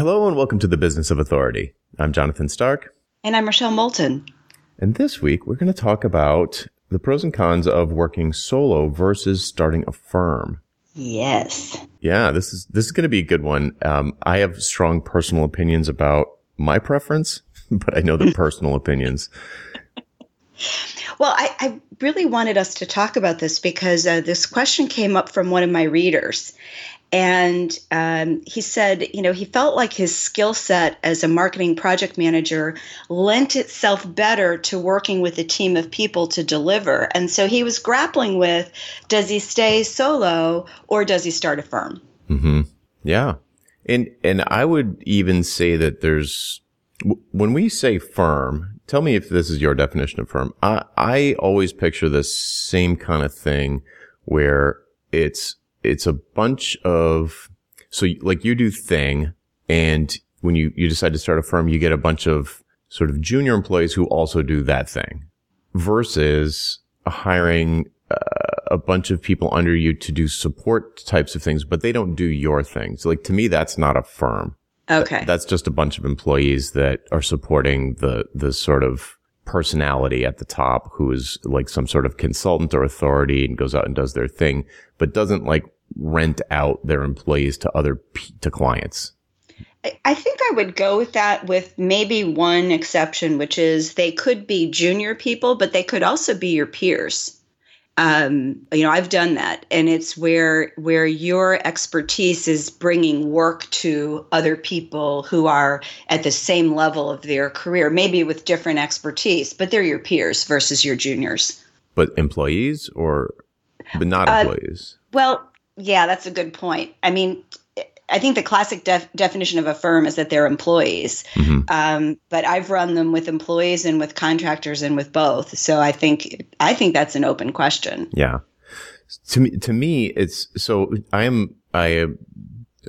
Hello and welcome to the Business of Authority. I'm Jonathan Stark. And I'm Rochelle Moulton. And this week we're going to talk about the pros and cons of working solo versus starting a firm. Yes. Yeah, this is this is going to be a good one. Um, I have strong personal opinions about my preference, but I know the personal opinions. Well, I, I, really wanted us to talk about this because uh, this question came up from one of my readers. And um, he said, you know, he felt like his skill set as a marketing project manager lent itself better to working with a team of people to deliver. And so he was grappling with does he stay solo or does he start a firm? Mm-hmm. Yeah. And, and I would even say that there's, when we say firm, tell me if this is your definition of firm. I, I always picture the same kind of thing where it's it's a bunch of, so like you do thing and when you, you decide to start a firm, you get a bunch of sort of junior employees who also do that thing versus hiring uh, a bunch of people under you to do support types of things, but they don't do your things. Like to me, that's not a firm. Okay. That's just a bunch of employees that are supporting the, the sort of personality at the top who is like some sort of consultant or authority and goes out and does their thing, but doesn't like rent out their employees to other to clients. I think I would go with that with maybe one exception, which is they could be junior people, but they could also be your peers. Um, you know, I've done that, and it's where where your expertise is bringing work to other people who are at the same level of their career, maybe with different expertise, but they're your peers versus your juniors. But employees, or but not uh, employees. Uh, well, yeah, that's a good point. I mean, I think the classic def- definition of a firm is that they're employees. Mm-hmm. Um, but I've run them with employees and with contractors and with both. So I think I think that's an open question. Yeah. To me, to me, it's so I am I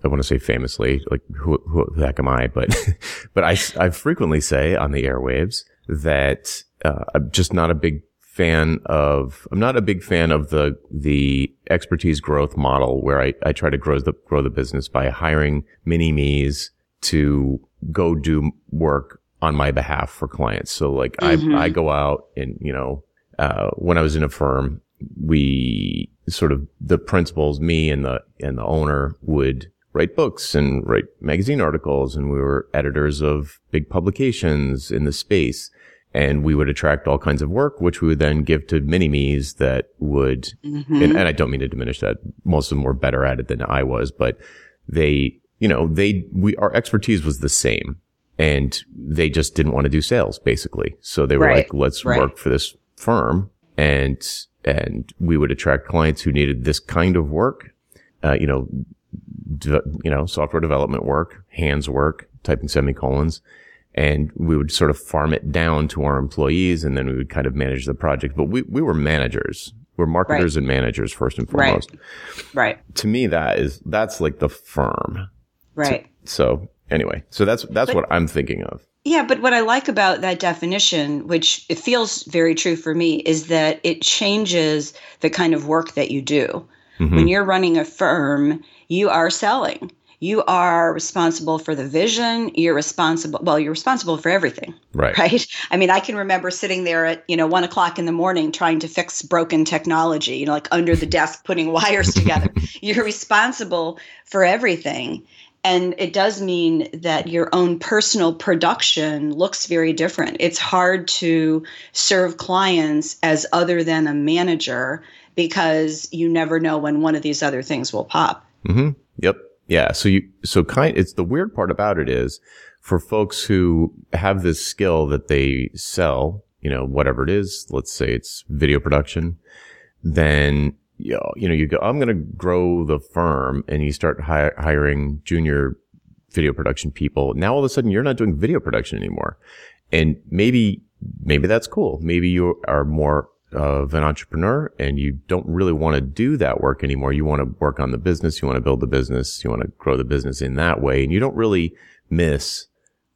I want to say famously like who, who the heck am I? But but I I frequently say on the airwaves that uh, I'm just not a big fan of, I'm not a big fan of the, the expertise growth model where I, I try to grow the, grow the business by hiring mini me's to go do work on my behalf for clients. So like mm-hmm. I, I go out and, you know, uh, when I was in a firm, we sort of the principals, me and the, and the owner would write books and write magazine articles and we were editors of big publications in the space and we would attract all kinds of work, which we would then give to mini me's that would, mm-hmm. and, and, I don't mean to diminish that. Most of them were better at it than I was, but they, you know, they, we, our expertise was the same and they just didn't want to do sales basically. So they were right. like, let's right. work for this firm and, and we would attract clients who needed this kind of work, uh, you know, de- you know, software development work, hands work, typing semicolons and we would sort of farm it down to our employees and then we would kind of manage the project. But we, we were managers. We're marketers right. and managers first and foremost. Right. right. To me, that is, that's like the firm. Right. So, so anyway, so that's, that's but, what I'm thinking of. Yeah, but what I like about that definition, which it feels very true for me, is that it changes the kind of work that you do. Mm-hmm. When you're running a firm, you are selling you are responsible for the vision. You're responsible well you're responsible for everything right. right? I mean i can remember sitting there at you know one o'clock in the morning trying to fix broken technology you know like under the desk putting wires together. You're responsible for everything. And it does mean that your own personal production looks very different. It's hard to serve clients as other than a manager because you never know when one of these other things will pop. Mm-hmm. yep yeah. So you, so kind, it's the weird part about it is for folks who have this skill that they sell, you know, whatever it is, let's say it's video production, then, you know, you go, I'm going to grow the firm and you start hi- hiring junior video production people. Now all of a sudden you're not doing video production anymore. And maybe, maybe that's cool. Maybe you are more of an entrepreneur and you don't really want to do that work anymore. You want to work on the business. You want to build the business. You want to grow the business in that way. And you don't really miss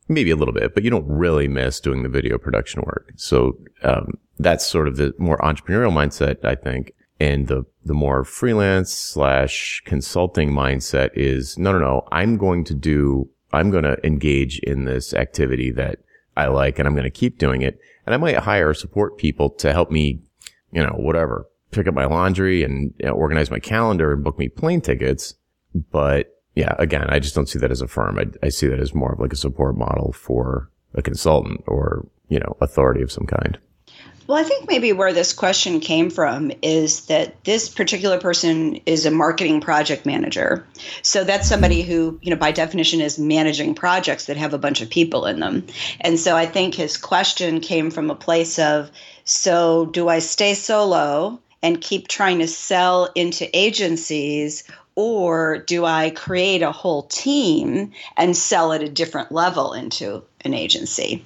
maybe a little bit, but you don't really miss doing the video production work. So, um, that's sort of the more entrepreneurial mindset, I think. And the, the more freelance slash consulting mindset is no, no, no. I'm going to do I'm going to engage in this activity that I like and I'm going to keep doing it. And I might hire support people to help me, you know, whatever, pick up my laundry and you know, organize my calendar and book me plane tickets. But yeah, again, I just don't see that as a firm. I, I see that as more of like a support model for a consultant or, you know, authority of some kind. Well, I think maybe where this question came from is that this particular person is a marketing project manager. So that's somebody who, you know, by definition is managing projects that have a bunch of people in them. And so I think his question came from a place of so do I stay solo and keep trying to sell into agencies or do I create a whole team and sell at a different level into an agency?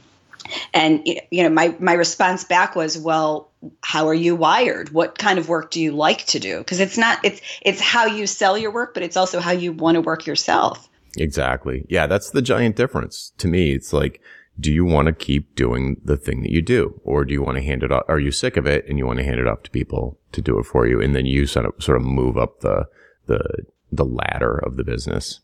And you know, my my response back was, "Well, how are you wired? What kind of work do you like to do? Because it's not it's it's how you sell your work, but it's also how you want to work yourself." Exactly. Yeah, that's the giant difference to me. It's like, do you want to keep doing the thing that you do, or do you want to hand it off? Are you sick of it and you want to hand it off to people to do it for you, and then you sort of sort of move up the the the ladder of the business?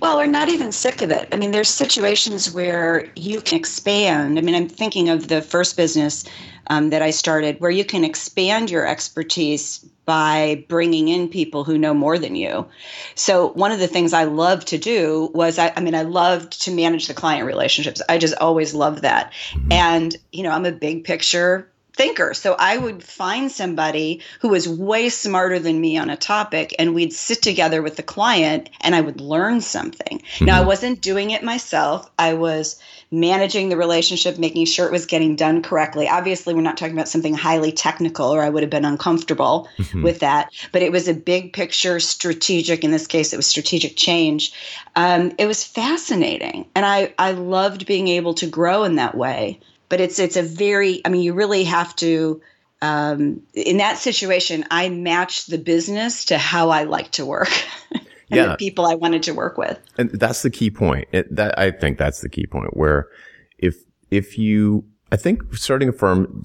Well, we're not even sick of it. I mean, there's situations where you can expand. I mean, I'm thinking of the first business um, that I started where you can expand your expertise by bringing in people who know more than you. So, one of the things I loved to do was, I, I mean, I loved to manage the client relationships. I just always loved that. Mm-hmm. And, you know, I'm a big picture thinker. So I would find somebody who was way smarter than me on a topic, and we'd sit together with the client and I would learn something. Mm-hmm. Now, I wasn't doing it myself, I was managing the relationship, making sure it was getting done correctly. Obviously, we're not talking about something highly technical, or I would have been uncomfortable mm-hmm. with that. But it was a big picture, strategic. In this case, it was strategic change. Um, it was fascinating, and I I loved being able to grow in that way but it's it's a very i mean you really have to um, in that situation i matched the business to how i like to work and yeah. the people i wanted to work with and that's the key point it, that i think that's the key point where if if you i think starting a firm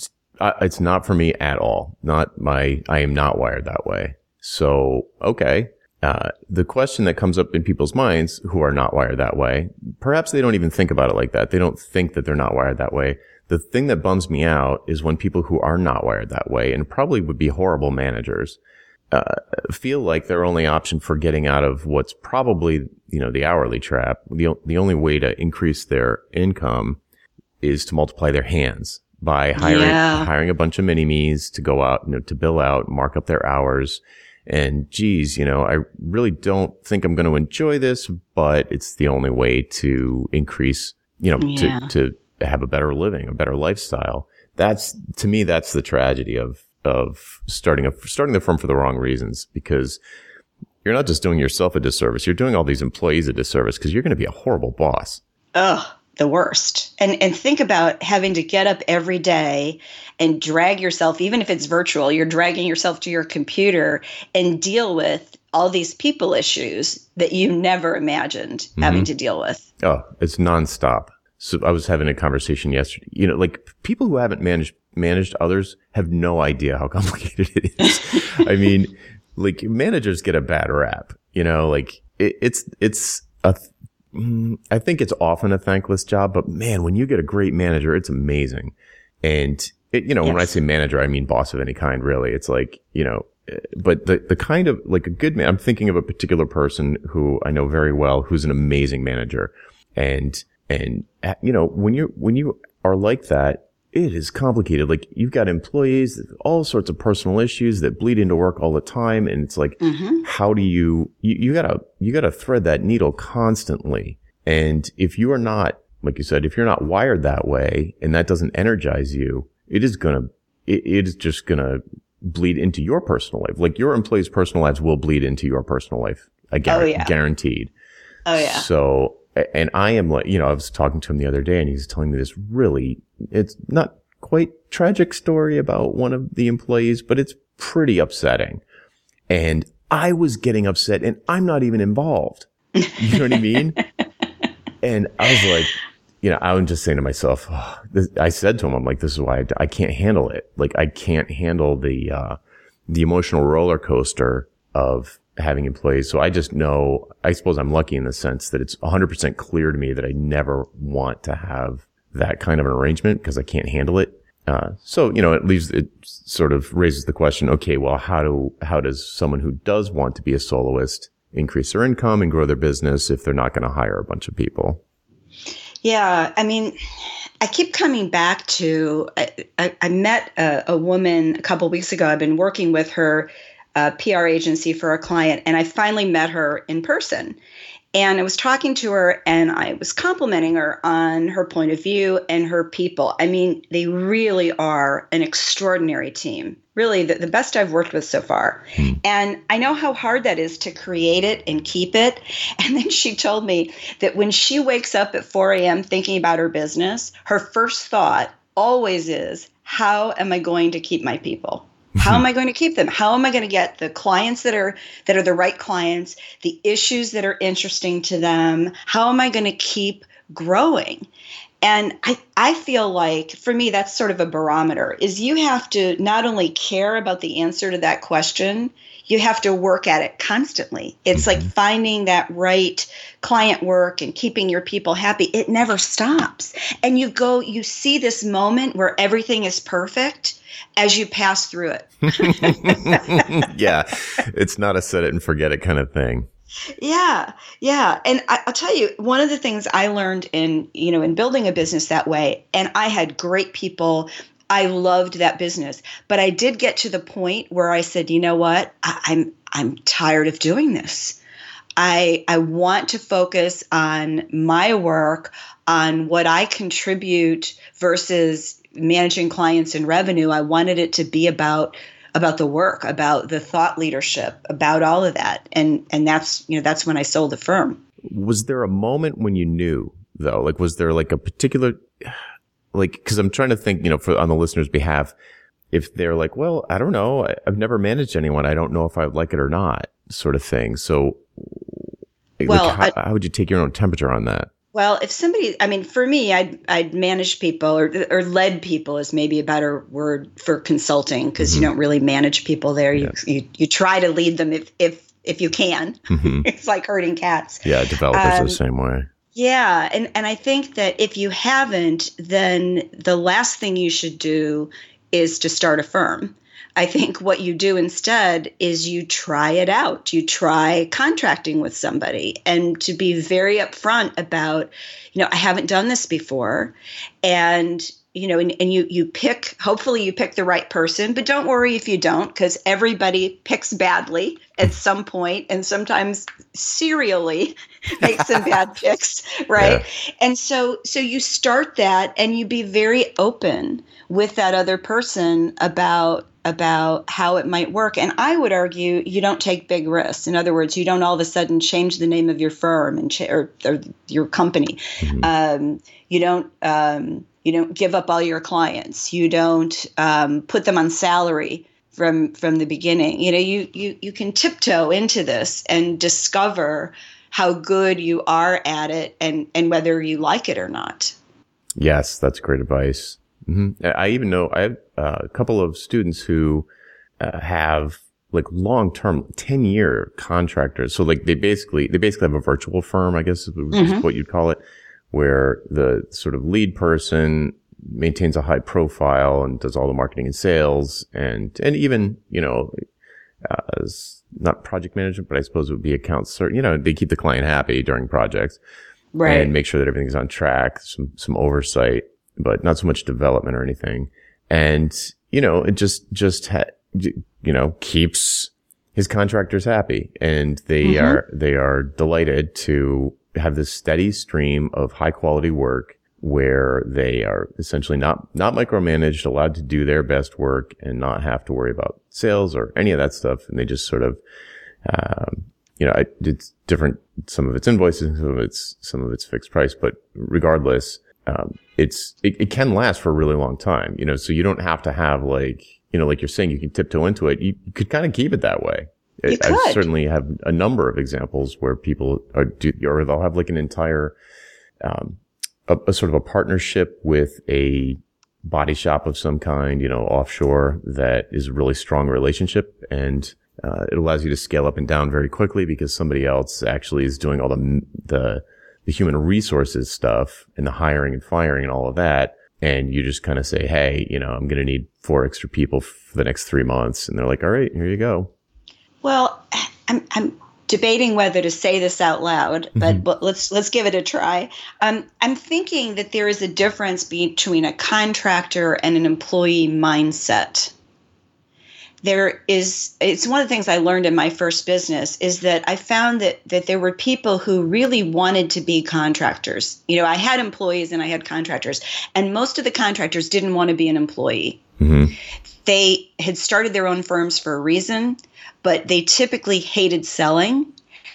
it's not for me at all not my i am not wired that way so okay uh, the question that comes up in people's minds who are not wired that way, perhaps they don't even think about it like that. They don't think that they're not wired that way. The thing that bums me out is when people who are not wired that way and probably would be horrible managers uh, feel like their only option for getting out of what's probably you know the hourly trap. The the only way to increase their income is to multiply their hands by hiring yeah. hiring a bunch of mini me's to go out you know to bill out, mark up their hours. And geez, you know, I really don't think I'm going to enjoy this, but it's the only way to increase, you know, yeah. to, to have a better living, a better lifestyle. That's to me, that's the tragedy of of starting a starting the firm for the wrong reasons because you're not just doing yourself a disservice, you're doing all these employees a disservice because you're going to be a horrible boss. Ugh, the worst. And and think about having to get up every day and drag yourself, even if it's virtual, you're dragging yourself to your computer and deal with all these people issues that you never imagined mm-hmm. having to deal with. Oh, it's nonstop. So I was having a conversation yesterday. You know, like people who haven't managed managed others have no idea how complicated it is. I mean, like managers get a bad rap. You know, like it, it's it's a. Mm, I think it's often a thankless job, but man, when you get a great manager, it's amazing. And it, you know, yes. when I say manager, I mean boss of any kind. Really, it's like you know, but the the kind of like a good man. I'm thinking of a particular person who I know very well, who's an amazing manager, and and, you know, when you, when you are like that, it is complicated. Like you've got employees, all sorts of personal issues that bleed into work all the time. And it's like, mm-hmm. how do you, you, you gotta, you gotta thread that needle constantly. And if you are not, like you said, if you're not wired that way and that doesn't energize you, it is gonna, it, it is just gonna bleed into your personal life. Like your employees' personal lives will bleed into your personal life. Again, oh, yeah. guaranteed. Oh yeah. So and I am like, you know, I was talking to him the other day and he's telling me this really, it's not quite tragic story about one of the employees, but it's pretty upsetting. And I was getting upset and I'm not even involved. You know what I mean? and I was like, you know, I was just saying to myself, oh, this, I said to him, I'm like, this is why I, I, can't handle it. Like, I can't handle the, uh, the emotional roller coaster of having employees. So I just know, I suppose I'm lucky in the sense that it's 100% clear to me that I never want to have that kind of an arrangement because I can't handle it. Uh, so, you know, it leaves, it sort of raises the question, okay, well, how do, how does someone who does want to be a soloist increase their income and grow their business if they're not going to hire a bunch of people? Yeah. I mean, I keep coming back to, I, I, I met a, a, woman a couple weeks ago. I've been working with her uh, PR agency for a client, and I finally met her in person. And I was talking to her and I was complimenting her on her point of view and her people. I mean, they really are an extraordinary team, really the, the best I've worked with so far. Hmm. And I know how hard that is to create it and keep it. And then she told me that when she wakes up at 4 a.m. thinking about her business, her first thought always is, How am I going to keep my people? How am I going to keep them? How am I going to get the clients that are that are the right clients, the issues that are interesting to them? How am I going to keep growing? And I, I feel like for me that's sort of a barometer is you have to not only care about the answer to that question, you have to work at it constantly. It's like mm-hmm. finding that right client work and keeping your people happy. It never stops. And you go, you see this moment where everything is perfect as you pass through it. yeah. It's not a set it and forget it kind of thing. Yeah, yeah, and I, will tell you one of the things I learned in you know in building a business that way, and I had great people I loved that business. But I did get to the point where I said, you know what? I, I'm I'm tired of doing this. I I want to focus on my work, on what I contribute versus managing clients and revenue. I wanted it to be about about the work, about the thought leadership, about all of that. And and that's you know that's when I sold the firm. Was there a moment when you knew though? Like was there like a particular like, cause I'm trying to think, you know, for on the listener's behalf, if they're like, well, I don't know, I, have never managed anyone. I don't know if I would like it or not, sort of thing. So, well, like, how, I, how would you take your own temperature on that? Well, if somebody, I mean, for me, I'd I'd manage people or or led people is maybe a better word for consulting because mm-hmm. you don't really manage people there. You, you you try to lead them if if if you can. Mm-hmm. it's like herding cats. Yeah, developers um, the same way. Yeah, and and I think that if you haven't, then the last thing you should do is to start a firm. I think what you do instead is you try it out. You try contracting with somebody and to be very upfront about, you know, I haven't done this before. And you know, and, and you you pick hopefully you pick the right person, but don't worry if you don't, because everybody picks badly at some point and sometimes serially makes some bad picks, right? Yeah. And so so you start that and you be very open with that other person about about how it might work. And I would argue you don't take big risks. In other words, you don't all of a sudden change the name of your firm and cha- or, or, your company. Mm-hmm. Um, you don't um, you don't give up all your clients. You don't um, put them on salary from from the beginning. You know you you you can tiptoe into this and discover how good you are at it and and whether you like it or not. Yes that's great advice. Mm-hmm. i even know i have uh, a couple of students who uh, have like long term 10 year contractors. So like they basically they basically have a virtual firm i guess is mm-hmm. what you'd call it where the sort of lead person maintains a high profile and does all the marketing and sales and, and even, you know, uh, not project management, but I suppose it would be account accounts. You know, they keep the client happy during projects. Right. And make sure that everything's on track, some, some oversight, but not so much development or anything. And, you know, it just, just, ha- you know, keeps his contractors happy and they mm-hmm. are, they are delighted to have this steady stream of high quality work where they are essentially not, not micromanaged, allowed to do their best work and not have to worry about sales or any of that stuff. And they just sort of, um, you know, it's different. Some of it's invoices, some of it's, some of it's fixed price, but regardless, um, it's, it, it can last for a really long time, you know, so you don't have to have like, you know, like you're saying, you can tiptoe into it. You, you could kind of keep it that way. You I certainly have a number of examples where people are do, or they'll have like an entire, um, a, a, sort of a partnership with a body shop of some kind, you know, offshore that is a really strong relationship. And, Uh, it allows you to scale up and down very quickly because somebody else actually is doing all the, the, the human resources stuff and the hiring and firing and all of that. And you just kind of say, Hey, you know, I'm going to need four extra people for the next three months. And they're like, all right, here you go. Well, I'm, I'm debating whether to say this out loud, but, mm-hmm. but let's let's give it a try. Um, I'm thinking that there is a difference between a contractor and an employee mindset there is it's one of the things I learned in my first business is that I found that that there were people who really wanted to be contractors. You know, I had employees and I had contractors, and most of the contractors didn't want to be an employee. Mm-hmm. They had started their own firms for a reason, but they typically hated selling.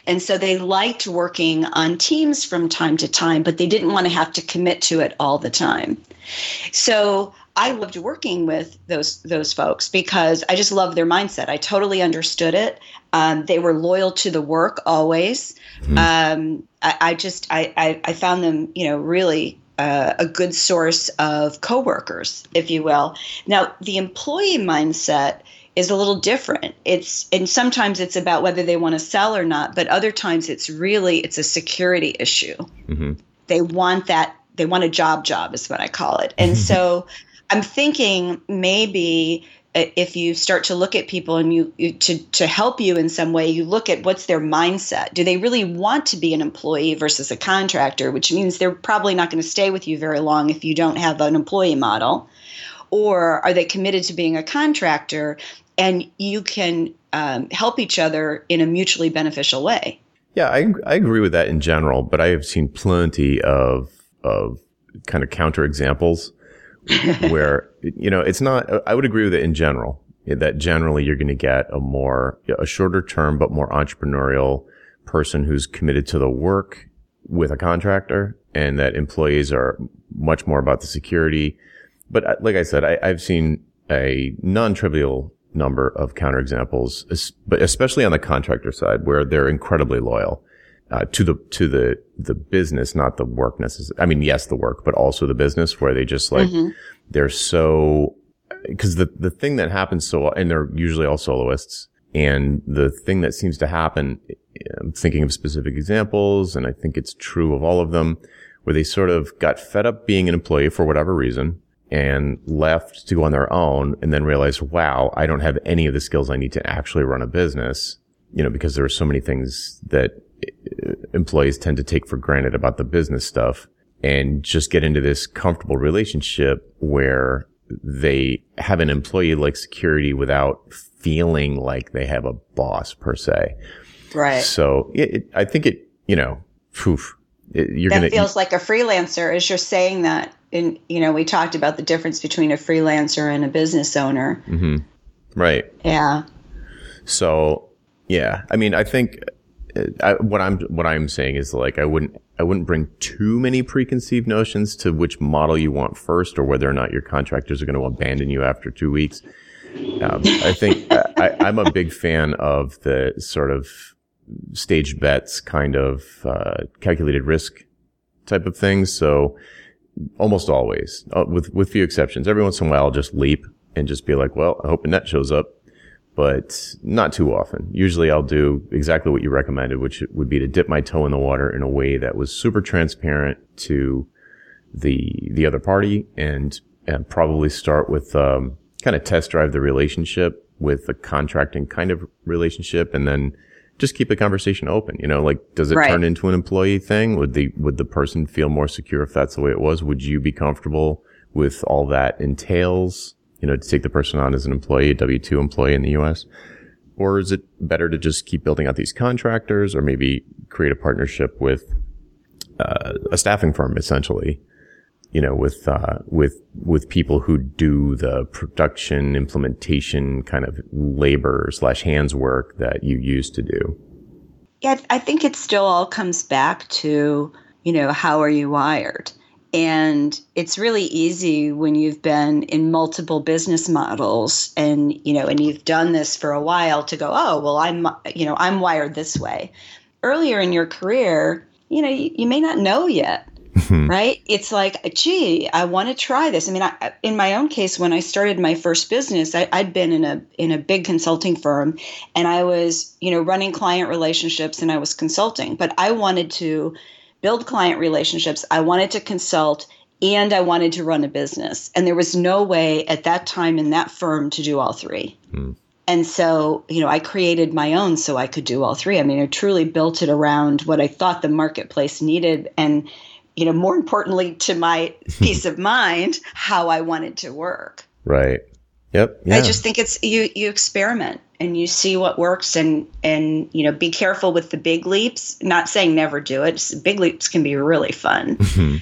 And so they liked working on teams from time to time, but they didn't want to have to commit to it all the time. So I loved working with those those folks because I just loved their mindset. I totally understood it. Um, they were loyal to the work always. Mm-hmm. Um, I, I, just I, I, I found them you know really uh, a good source of coworkers, if you will. Now the employee mindset is a little different. It's and sometimes it's about whether they want to sell or not, but other times it's really it's a security issue. Mm-hmm. They want that they want a job job is what I call it. And so I'm thinking maybe uh, if you start to look at people and you, you, to to help you in some way you look at what's their mindset do they really want to be an employee versus a contractor which means they're probably not going to stay with you very long if you don't have an employee model or are they committed to being a contractor and you can um, help each other in a mutually beneficial way yeah I, I agree with that in general but i have seen plenty of of kind of counter examples where, you know, it's not, I would agree with it in general, that generally you're going to get a more, a shorter term, but more entrepreneurial person who's committed to the work with a contractor and that employees are much more about the security. But uh, like I said, I, I've seen a non-trivial number of counterexamples, but especially on the contractor side where they're incredibly loyal uh, to the to the the business, not the work necessarily. I mean, yes, the work, but also the business, where they just like mm-hmm. they're so because the the thing that happens so and they're usually all soloists, and the thing that seems to happen. I'm thinking of specific examples, and I think it's true of all of them, where they sort of got fed up being an employee for whatever reason and left to go on their own and then realized, wow, I don't have any of the skills I need to actually run a business, you know, because there are so many things that uh, employees tend to take for granted about the business stuff and just get into this comfortable relationship where they have an employee like security without feeling like they have a boss per se. Right. So it, it, I think it, you know, poof, it, you're that gonna, feels like a freelancer as you're saying that. And, you know, we talked about the difference between a freelancer and a business owner. Mm-hmm. Right. Yeah. So, yeah, I mean, I think I, what I'm what I'm saying is like I wouldn't I wouldn't bring too many preconceived notions to which model you want first, or whether or not your contractors are going to abandon you after two weeks. Um, I think I, am a big fan of the sort of staged bets, kind of uh, calculated risk type of things. So almost always, uh, with with few exceptions, every once in a while I'll just leap and just be like, well, I hope a net shows up but not too often. Usually I'll do exactly what you recommended, which would be to dip my toe in the water in a way that was super transparent to the, the other party and, and probably start with, um, kind of test drive the relationship with a contracting kind of relationship and then just keep the conversation open. You know, like, does it right. turn into an employee thing? Would the, would the person feel more secure if that's the way it was? Would you be comfortable with all that entails? you know, to take the person on as an employee, a W-2 employee in the U.S.? Or is it better to just keep building out these contractors or maybe create a partnership with uh, a staffing firm essentially, you know, with, uh, with, with people who do the production implementation kind of labor slash hands work that you used to do? Yeah, I think it still all comes back to, you know, how are you wired? and it's really easy when you've been in multiple business models and you know and you've done this for a while to go oh well i'm you know i'm wired this way earlier in your career you know you, you may not know yet right? It's like, gee, I want to try this. I mean, I, in my own case, when I started my first business, I, I'd been in a in a big consulting firm, and I was, you know, running client relationships, and I was consulting. But I wanted to build client relationships. I wanted to consult, and I wanted to run a business. And there was no way at that time in that firm to do all three. Mm. And so, you know, I created my own so I could do all three. I mean, I truly built it around what I thought the marketplace needed and you know, more importantly to my peace of mind, how I wanted to work. Right. Yep. Yeah. I just think it's you you experiment and you see what works and and you know be careful with the big leaps. Not saying never do it. Big leaps can be really fun. Mm-hmm.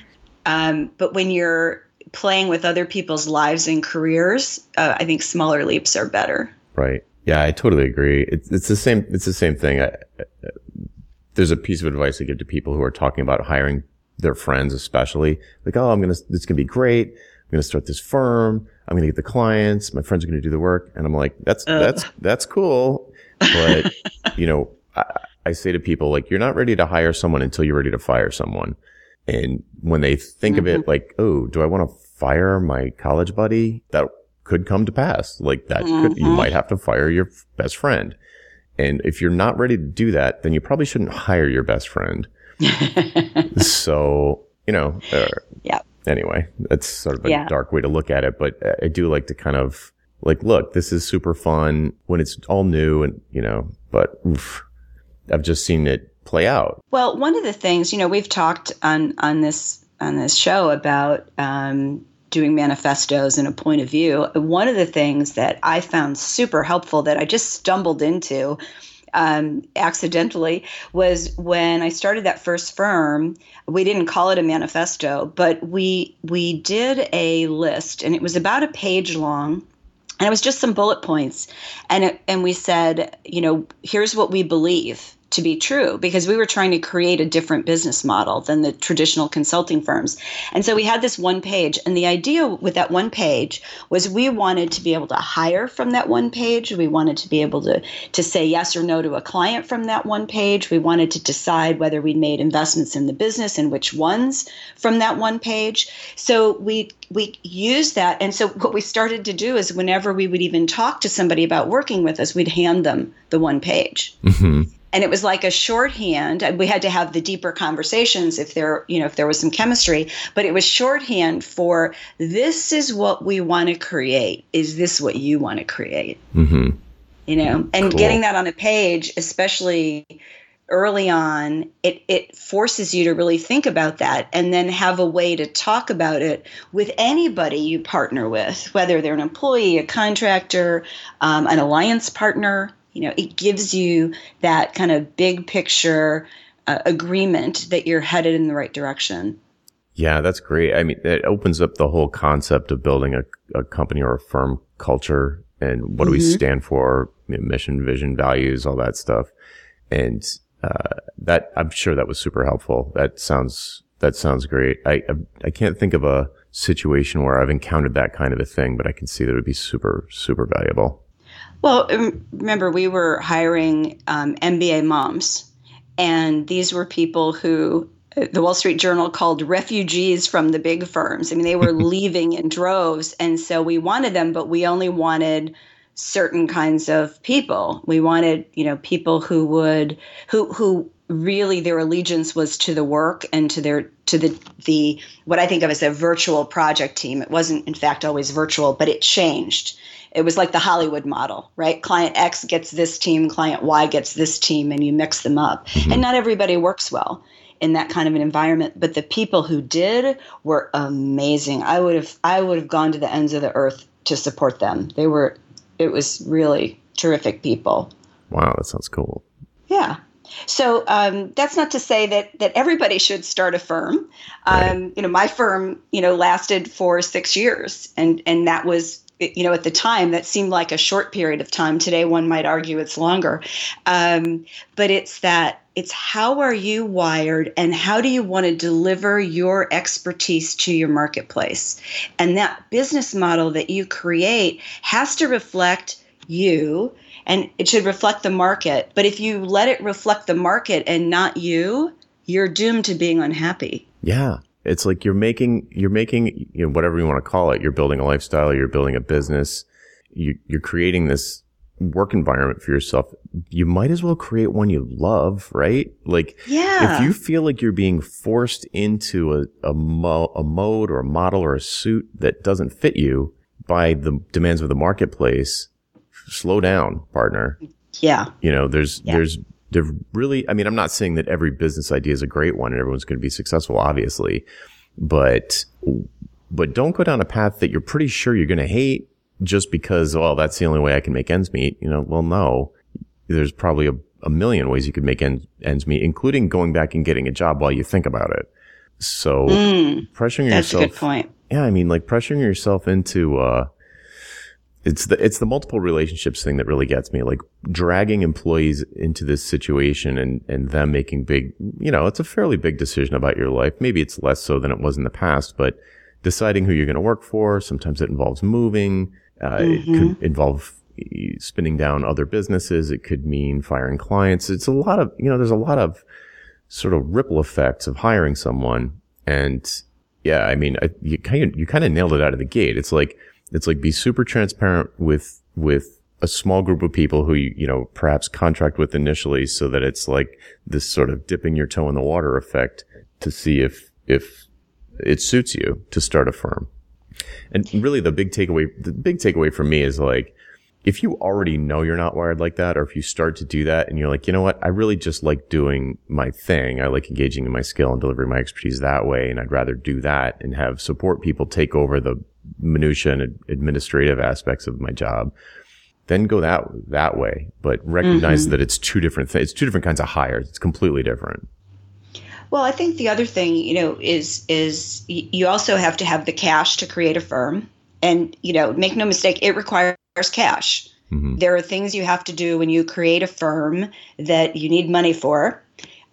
Um, but when you're playing with other people's lives and careers, uh, I think smaller leaps are better. Right. Yeah, I totally agree. It's, it's the same. It's the same thing. I, I, there's a piece of advice I give to people who are talking about hiring their friends, especially like, oh, I'm gonna, it's gonna be great. I'm gonna start this firm. I'm gonna get the clients. My friends are gonna do the work, and I'm like, that's uh. that's that's cool, but you know, I, I say to people like, you're not ready to hire someone until you're ready to fire someone. And when they think mm-hmm. of it mm-hmm. like, oh, do I want to fire my college buddy? That could come to pass. Like that mm-hmm. could, you mm-hmm. might have to fire your best friend. And if you're not ready to do that, then you probably shouldn't hire your best friend. so, you know, uh, yeah. Anyway, that's sort of a yeah. dark way to look at it, but I do like to kind of like, look, this is super fun when it's all new and, you know, but oof, I've just seen it play out. Well, one of the things, you know, we've talked on, on this, on this show about, um, doing manifestos and a point of view. One of the things that I found super helpful that I just stumbled into um, accidentally was when I started that first firm. We didn't call it a manifesto, but we we did a list, and it was about a page long. And it was just some bullet points, and it, and we said, you know, here's what we believe, to be true because we were trying to create a different business model than the traditional consulting firms. And so we had this one page. And the idea with that one page was we wanted to be able to hire from that one page. We wanted to be able to, to say yes or no to a client from that one page. We wanted to decide whether we made investments in the business and which ones from that one page. So we we used that. And so what we started to do is whenever we would even talk to somebody about working with us, we'd hand them the one page. Mm-hmm and it was like a shorthand. We had to have the deeper conversations if there you know if there was some chemistry but it was shorthand for this is what we want to create. Is this what you want to create? Mm-hmm. you know? And cool. getting that on a page especially early on it, it forces you to really think about that and then have a way to talk about it with anybody you partner with whether they're an employee a contractor um, an alliance partner you know it gives you that kind of big picture uh, agreement that you're headed in the right direction. Yeah that's great. I mean it opens up the whole concept of building a, a company or a firm culture and what mm-hmm. do we mm-hmm. stand for you know, mission vision values all that stuff. And uh, that i'm sure that was super helpful. That sounds that sounds great. I i can't think of a situation where i've encountered that kind of a thing but i can see that it would be super super valuable well, um, remember, we were hiring um, MBA moms, and these were people who uh, the Wall Street Journal called refugees from the big firms. I mean, they were leaving in droves. And so we wanted them, but we only wanted certain kinds of people. We wanted, you know, people who would, who, who really their allegiance was to the work and to their, to the, the, what I think of as a virtual project team. It wasn't, in fact, always virtual, but it changed it was like the Hollywood model, right? Client X gets this team, client Y gets this team, and you mix them up. Mm-hmm. And not everybody works well in that kind of an environment, but the people who did were amazing. I would have I would have gone to the ends of the earth to support them. They were it was really terrific people. Wow, that sounds cool. Yeah. So um, that's not to say that that everybody should start a firm. Right. Um, you know, my firm, you know, lasted for six years, and and that was you know, at the time that seemed like a short period of time. Today, one might argue it's longer. Um, but it's that it's how are you wired and how do you want to deliver your expertise to your marketplace? And that business model that you create has to reflect you and it should reflect the market. But if you let it reflect the market and not you, you're doomed to being unhappy. Yeah. It's like you're making, you're making, you know, whatever you want to call it. You're building a lifestyle. You're building a business. You, you're creating this work environment for yourself. You might as well create one you love, right? Like, Yeah. if you feel like you're being forced into a, a, mo- a mode or a model or a suit that doesn't fit you by the demands of the marketplace, slow down, partner. yeah. You know, there's, Yeah. there's, there really, I mean, I'm not saying that every business idea is a great one and everyone's going to be successful, obviously, but, but don't go down a path that you're pretty sure you're going to hate just because, well, that's the only way I can make ends meet. You know, well, no, there's probably a, a million ways you could make ends, ends meet, including going back and getting a job while you think about it. So Mm, pressuring that's a yourself good point. yeah, I mean, like pressuring yourself into, uh, it's the, it's the multiple relationships thing that really gets me, like dragging employees into this situation and, and them making big, you know, it's a fairly big decision about your life. Maybe it's less so than it was in the past, but deciding who you're going to work for, sometimes it involves moving. Uh, it could involve eh, spinning down other businesses. It could mean firing clients. It's a lot of, you know, there's a lot of sort of ripple effects of hiring someone. And yeah, I mean, I, you kind of, you kind of nailed it out of the gate. It's like, it's like be super transparent with, with a small group of people who you, you know, perhaps contract with initially so that it's like this sort of dipping your toe in the water effect to see if, if it suits you to start a firm. And really the big takeaway, the big takeaway for me is like, if you already know you're not wired like that, or if you start to do that and you're like, you know what, I really just like doing my thing. I like engaging in my skill and delivering my expertise that way. And I'd rather do that and have support people take over the minutia and ad- administrative aspects of my job. Then go that, that way, but recognize that it's two different things. It's two different kinds of hires. It's completely different. Well, I think the other thing, you know, is is you also have to have the cash to create a firm, and you know, make no mistake, it requires cash. Mhm. There are things you have to do when you create a firm that you need money for.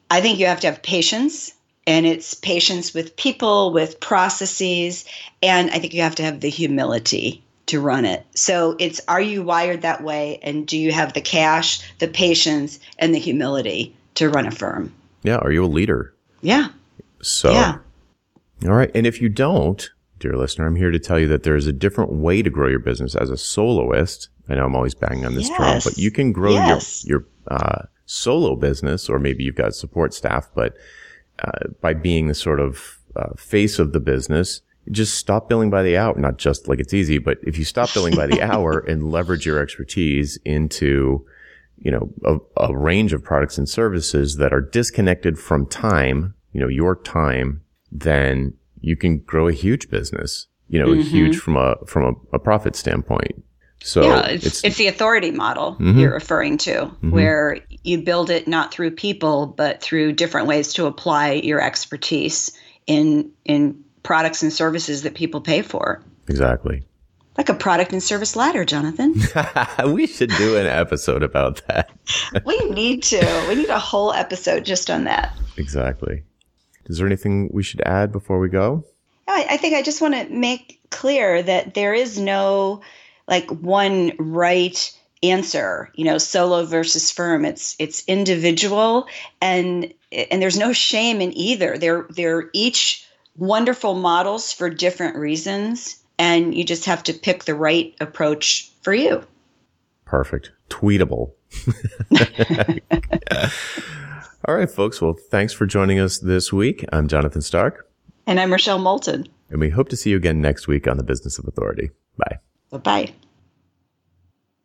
I think you have to have patience, and it's patience with people, with processes, and I think you have to have the humility to run it. So it's are you wired that way, and do you have the cash, the patience, and the humility to run a firm? Yeah. Are you a leader? Yeah. So, Yeah. all right. And if you don't, dear listener, I'm here to tell you that there is a different way to grow your business as a soloist. I know I'm always banging on this drum, but you can grow Yes. your, your, uh, solo business, or maybe you've got support staff, but, uh, by being the sort of, uh, face of the business, just stop billing by the hour. Not just like it's easy, but if you stop billing by the hour and leverage your expertise into, you know, a, a range of products and services that are disconnected from time, you know, your time, then you can grow a huge business, you know, huge from a, from a, a profit standpoint. So yeah, it's, it's, the authority model mm-hmm. you're referring to, mm-hmm. where you build it not through people, but through different ways to apply your expertise in in products and services that people pay for. exactly. Like a product and service ladder, Jonathan. we should do an episode about that. we need to. We need a whole episode just on that. Exactly. Is there anything we should add before we go? I, I think I just want to make clear that there is no like one right answer you know solo versus firm it's it's individual and and there's no shame in either they're they're each wonderful models for different reasons and you just have to pick the right approach for you Perfect. Tweetable. All right, folks. Well, thanks for joining us this week. I'm Jonathan Stark, and i'm rochelle moulton and we hope to see you again next week on the Business of Authority. Bye. Bye-bye